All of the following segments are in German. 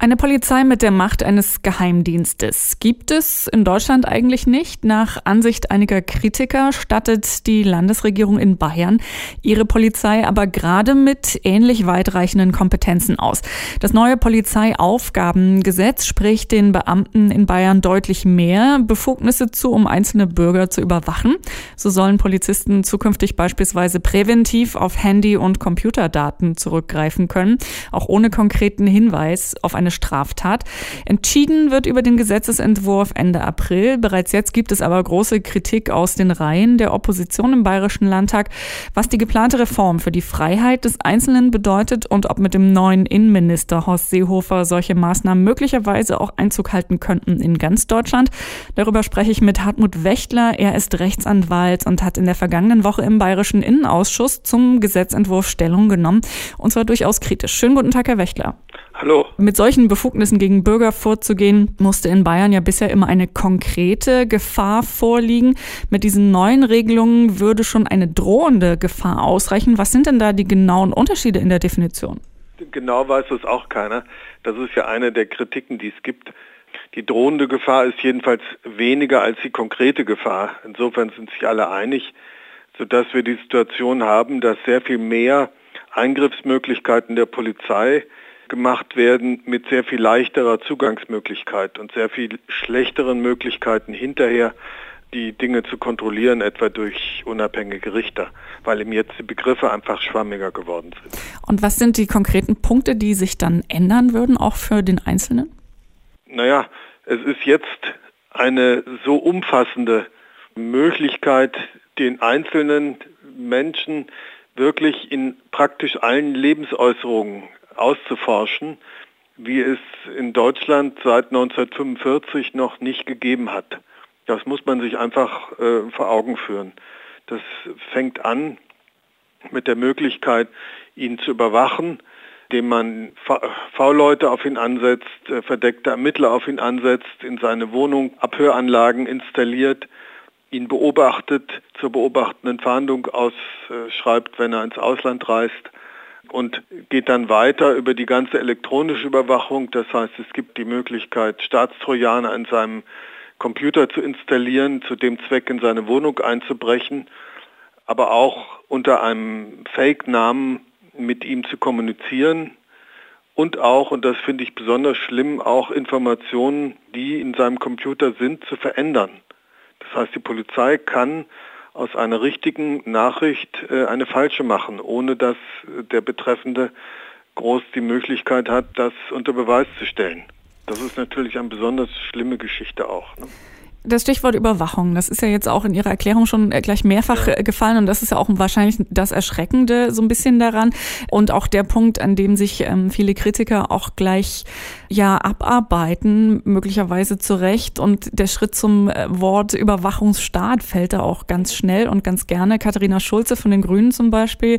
Eine Polizei mit der Macht eines Geheimdienstes gibt es in Deutschland eigentlich nicht. Nach Ansicht einiger Kritiker stattet die Landesregierung in Bayern ihre Polizei aber gerade mit ähnlich weitreichenden Kompetenzen aus. Das neue Polizeiaufgabengesetz spricht den Beamten in Bayern deutlich mehr Befugnisse zu, um einzelne Bürger zu überwachen. So sollen Polizisten zukünftig beispielsweise präventiv auf Handy- und Computerdaten zurückgreifen können, auch ohne konkreten Hinweis auf eine eine Straftat. Entschieden wird über den Gesetzesentwurf Ende April. Bereits jetzt gibt es aber große Kritik aus den Reihen der Opposition im Bayerischen Landtag, was die geplante Reform für die Freiheit des Einzelnen bedeutet und ob mit dem neuen Innenminister Horst Seehofer solche Maßnahmen möglicherweise auch Einzug halten könnten in ganz Deutschland. Darüber spreche ich mit Hartmut Wächtler. Er ist Rechtsanwalt und hat in der vergangenen Woche im Bayerischen Innenausschuss zum Gesetzentwurf Stellung genommen. Und zwar durchaus kritisch. Schönen guten Tag, Herr Wächtler. Hallo. Mit solchen Befugnissen gegen Bürger vorzugehen, musste in Bayern ja bisher immer eine konkrete Gefahr vorliegen. Mit diesen neuen Regelungen würde schon eine drohende Gefahr ausreichen. Was sind denn da die genauen Unterschiede in der Definition? Genau weiß es auch keiner. Das ist ja eine der Kritiken, die es gibt. Die drohende Gefahr ist jedenfalls weniger als die konkrete Gefahr. Insofern sind sich alle einig, sodass wir die Situation haben, dass sehr viel mehr Eingriffsmöglichkeiten der Polizei gemacht werden mit sehr viel leichterer Zugangsmöglichkeit und sehr viel schlechteren Möglichkeiten hinterher die Dinge zu kontrollieren, etwa durch unabhängige Richter, weil eben jetzt die Begriffe einfach schwammiger geworden sind. Und was sind die konkreten Punkte, die sich dann ändern würden, auch für den Einzelnen? Naja, es ist jetzt eine so umfassende Möglichkeit, den einzelnen Menschen wirklich in praktisch allen Lebensäußerungen auszuforschen, wie es in Deutschland seit 1945 noch nicht gegeben hat. Das muss man sich einfach äh, vor Augen führen. Das fängt an mit der Möglichkeit, ihn zu überwachen, indem man V-Leute auf ihn ansetzt, äh, verdeckte Ermittler auf ihn ansetzt, in seine Wohnung Abhöranlagen installiert, ihn beobachtet, zur beobachtenden Fahndung ausschreibt, wenn er ins Ausland reist und geht dann weiter über die ganze elektronische Überwachung. Das heißt, es gibt die Möglichkeit, Staatstrojaner in seinem Computer zu installieren, zu dem Zweck in seine Wohnung einzubrechen, aber auch unter einem Fake-Namen mit ihm zu kommunizieren und auch, und das finde ich besonders schlimm, auch Informationen, die in seinem Computer sind, zu verändern. Das heißt, die Polizei kann aus einer richtigen Nachricht äh, eine falsche machen, ohne dass der Betreffende groß die Möglichkeit hat, das unter Beweis zu stellen. Das ist natürlich eine besonders schlimme Geschichte auch. Ne? Das Stichwort Überwachung, das ist ja jetzt auch in Ihrer Erklärung schon äh, gleich mehrfach ja. Äh, gefallen und das ist ja auch wahrscheinlich das Erschreckende so ein bisschen daran und auch der Punkt, an dem sich ähm, viele Kritiker auch gleich ja abarbeiten, möglicherweise zu Recht und der Schritt zum äh, Wort Überwachungsstaat fällt da auch ganz schnell und ganz gerne. Katharina Schulze von den Grünen zum Beispiel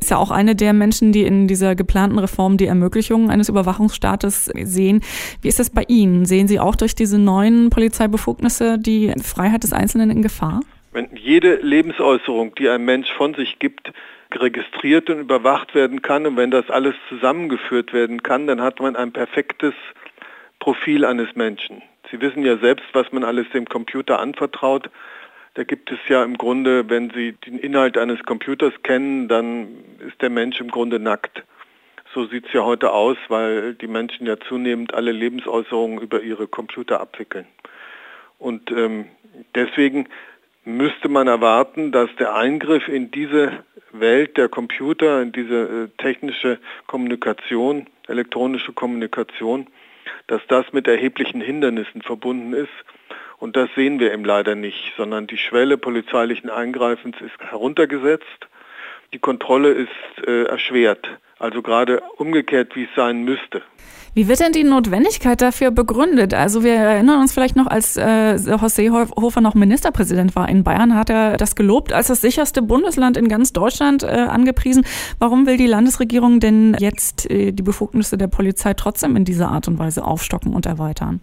ist ja auch eine der Menschen, die in dieser geplanten Reform die Ermöglichung eines Überwachungsstaates sehen. Wie ist das bei Ihnen? Sehen Sie auch durch diese neuen Polizeibefugnisse die Freiheit des Einzelnen in Gefahr? Wenn jede Lebensäußerung, die ein Mensch von sich gibt, registriert und überwacht werden kann und wenn das alles zusammengeführt werden kann, dann hat man ein perfektes Profil eines Menschen. Sie wissen ja selbst, was man alles dem Computer anvertraut. Da gibt es ja im Grunde, wenn Sie den Inhalt eines Computers kennen, dann ist der Mensch im Grunde nackt. So sieht es ja heute aus, weil die Menschen ja zunehmend alle Lebensäußerungen über ihre Computer abwickeln. Und ähm, deswegen müsste man erwarten, dass der Eingriff in diese Welt der Computer, in diese äh, technische Kommunikation, elektronische Kommunikation, dass das mit erheblichen Hindernissen verbunden ist. Und das sehen wir eben leider nicht, sondern die Schwelle polizeilichen Eingreifens ist heruntergesetzt. Die Kontrolle ist äh, erschwert, also gerade umgekehrt, wie es sein müsste. Wie wird denn die Notwendigkeit dafür begründet? Also wir erinnern uns vielleicht noch, als äh, Horst Seehofer noch Ministerpräsident war in Bayern, hat er das gelobt als das sicherste Bundesland in ganz Deutschland äh, angepriesen. Warum will die Landesregierung denn jetzt äh, die Befugnisse der Polizei trotzdem in dieser Art und Weise aufstocken und erweitern?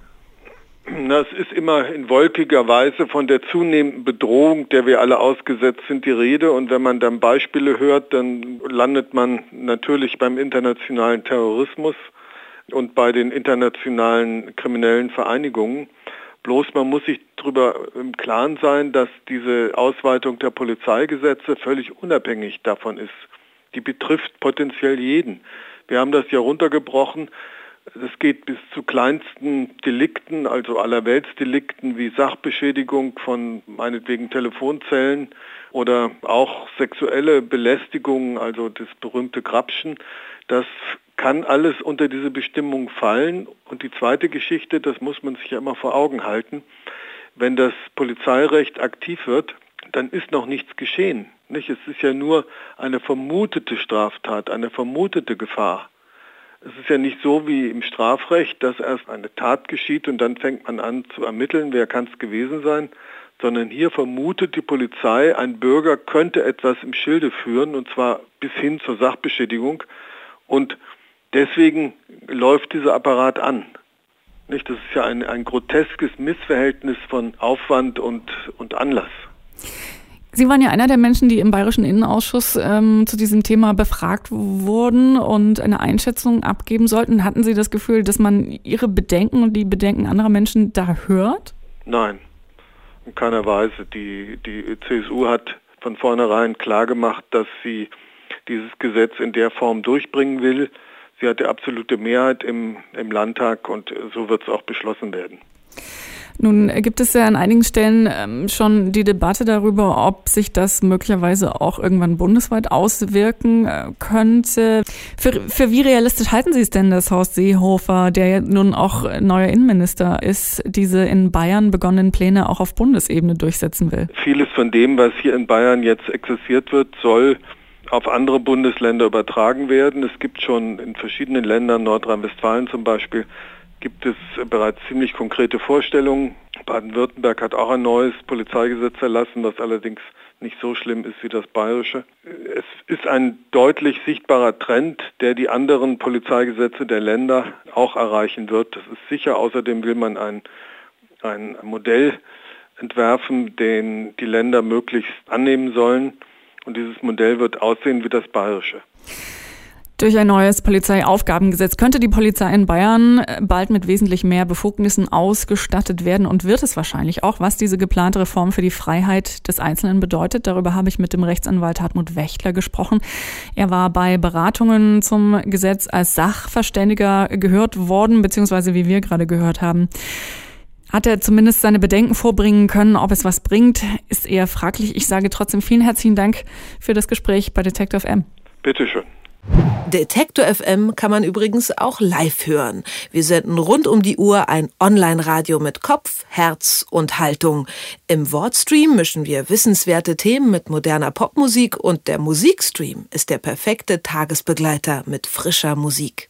Na, es ist immer in wolkiger Weise von der zunehmenden Bedrohung, der wir alle ausgesetzt sind, die Rede. Und wenn man dann Beispiele hört, dann landet man natürlich beim internationalen Terrorismus und bei den internationalen kriminellen Vereinigungen. Bloß man muss sich darüber im Klaren sein, dass diese Ausweitung der Polizeigesetze völlig unabhängig davon ist. Die betrifft potenziell jeden. Wir haben das ja runtergebrochen es geht bis zu kleinsten Delikten, also allerweltsdelikten wie Sachbeschädigung von meinetwegen Telefonzellen oder auch sexuelle Belästigung, also das berühmte Grapschen. Das kann alles unter diese Bestimmung fallen. Und die zweite Geschichte, das muss man sich ja immer vor Augen halten, wenn das Polizeirecht aktiv wird, dann ist noch nichts geschehen. Nicht? Es ist ja nur eine vermutete Straftat, eine vermutete Gefahr. Es ist ja nicht so wie im Strafrecht, dass erst eine Tat geschieht und dann fängt man an zu ermitteln, wer kann es gewesen sein, sondern hier vermutet die Polizei, ein Bürger könnte etwas im Schilde führen und zwar bis hin zur Sachbeschädigung und deswegen läuft dieser Apparat an. Nicht? Das ist ja ein, ein groteskes Missverhältnis von Aufwand und, und Anlass. Sie waren ja einer der Menschen, die im Bayerischen Innenausschuss ähm, zu diesem Thema befragt wurden und eine Einschätzung abgeben sollten. Hatten Sie das Gefühl, dass man Ihre Bedenken und die Bedenken anderer Menschen da hört? Nein, in keiner Weise. Die, die CSU hat von vornherein klargemacht, dass sie dieses Gesetz in der Form durchbringen will. Sie hat die absolute Mehrheit im, im Landtag und so wird es auch beschlossen werden. Nun gibt es ja an einigen Stellen ähm, schon die Debatte darüber, ob sich das möglicherweise auch irgendwann bundesweit auswirken äh, könnte. Für, für wie realistisch halten Sie es denn, dass Horst Seehofer, der nun auch neuer Innenminister ist, diese in Bayern begonnenen Pläne auch auf Bundesebene durchsetzen will? Vieles von dem, was hier in Bayern jetzt exerziert wird, soll auf andere Bundesländer übertragen werden. Es gibt schon in verschiedenen Ländern, Nordrhein-Westfalen zum Beispiel, gibt es bereits ziemlich konkrete Vorstellungen. Baden-Württemberg hat auch ein neues Polizeigesetz erlassen, was allerdings nicht so schlimm ist wie das bayerische. Es ist ein deutlich sichtbarer Trend, der die anderen Polizeigesetze der Länder auch erreichen wird. Das ist sicher. Außerdem will man ein, ein Modell entwerfen, den die Länder möglichst annehmen sollen. Und dieses Modell wird aussehen wie das bayerische. Durch ein neues Polizeiaufgabengesetz könnte die Polizei in Bayern äh, bald mit wesentlich mehr Befugnissen ausgestattet werden und wird es wahrscheinlich auch, was diese geplante Reform für die Freiheit des Einzelnen bedeutet. Darüber habe ich mit dem Rechtsanwalt Hartmut Wächtler gesprochen. Er war bei Beratungen zum Gesetz als Sachverständiger gehört worden, beziehungsweise wie wir gerade gehört haben. Hat er zumindest seine Bedenken vorbringen können, ob es was bringt, ist eher fraglich. Ich sage trotzdem vielen herzlichen Dank für das Gespräch bei Detective M. Bitteschön. Detektor FM kann man übrigens auch live hören. Wir senden rund um die Uhr ein Online-Radio mit Kopf, Herz und Haltung. Im Wortstream mischen wir wissenswerte Themen mit moderner Popmusik und der Musikstream ist der perfekte Tagesbegleiter mit frischer Musik.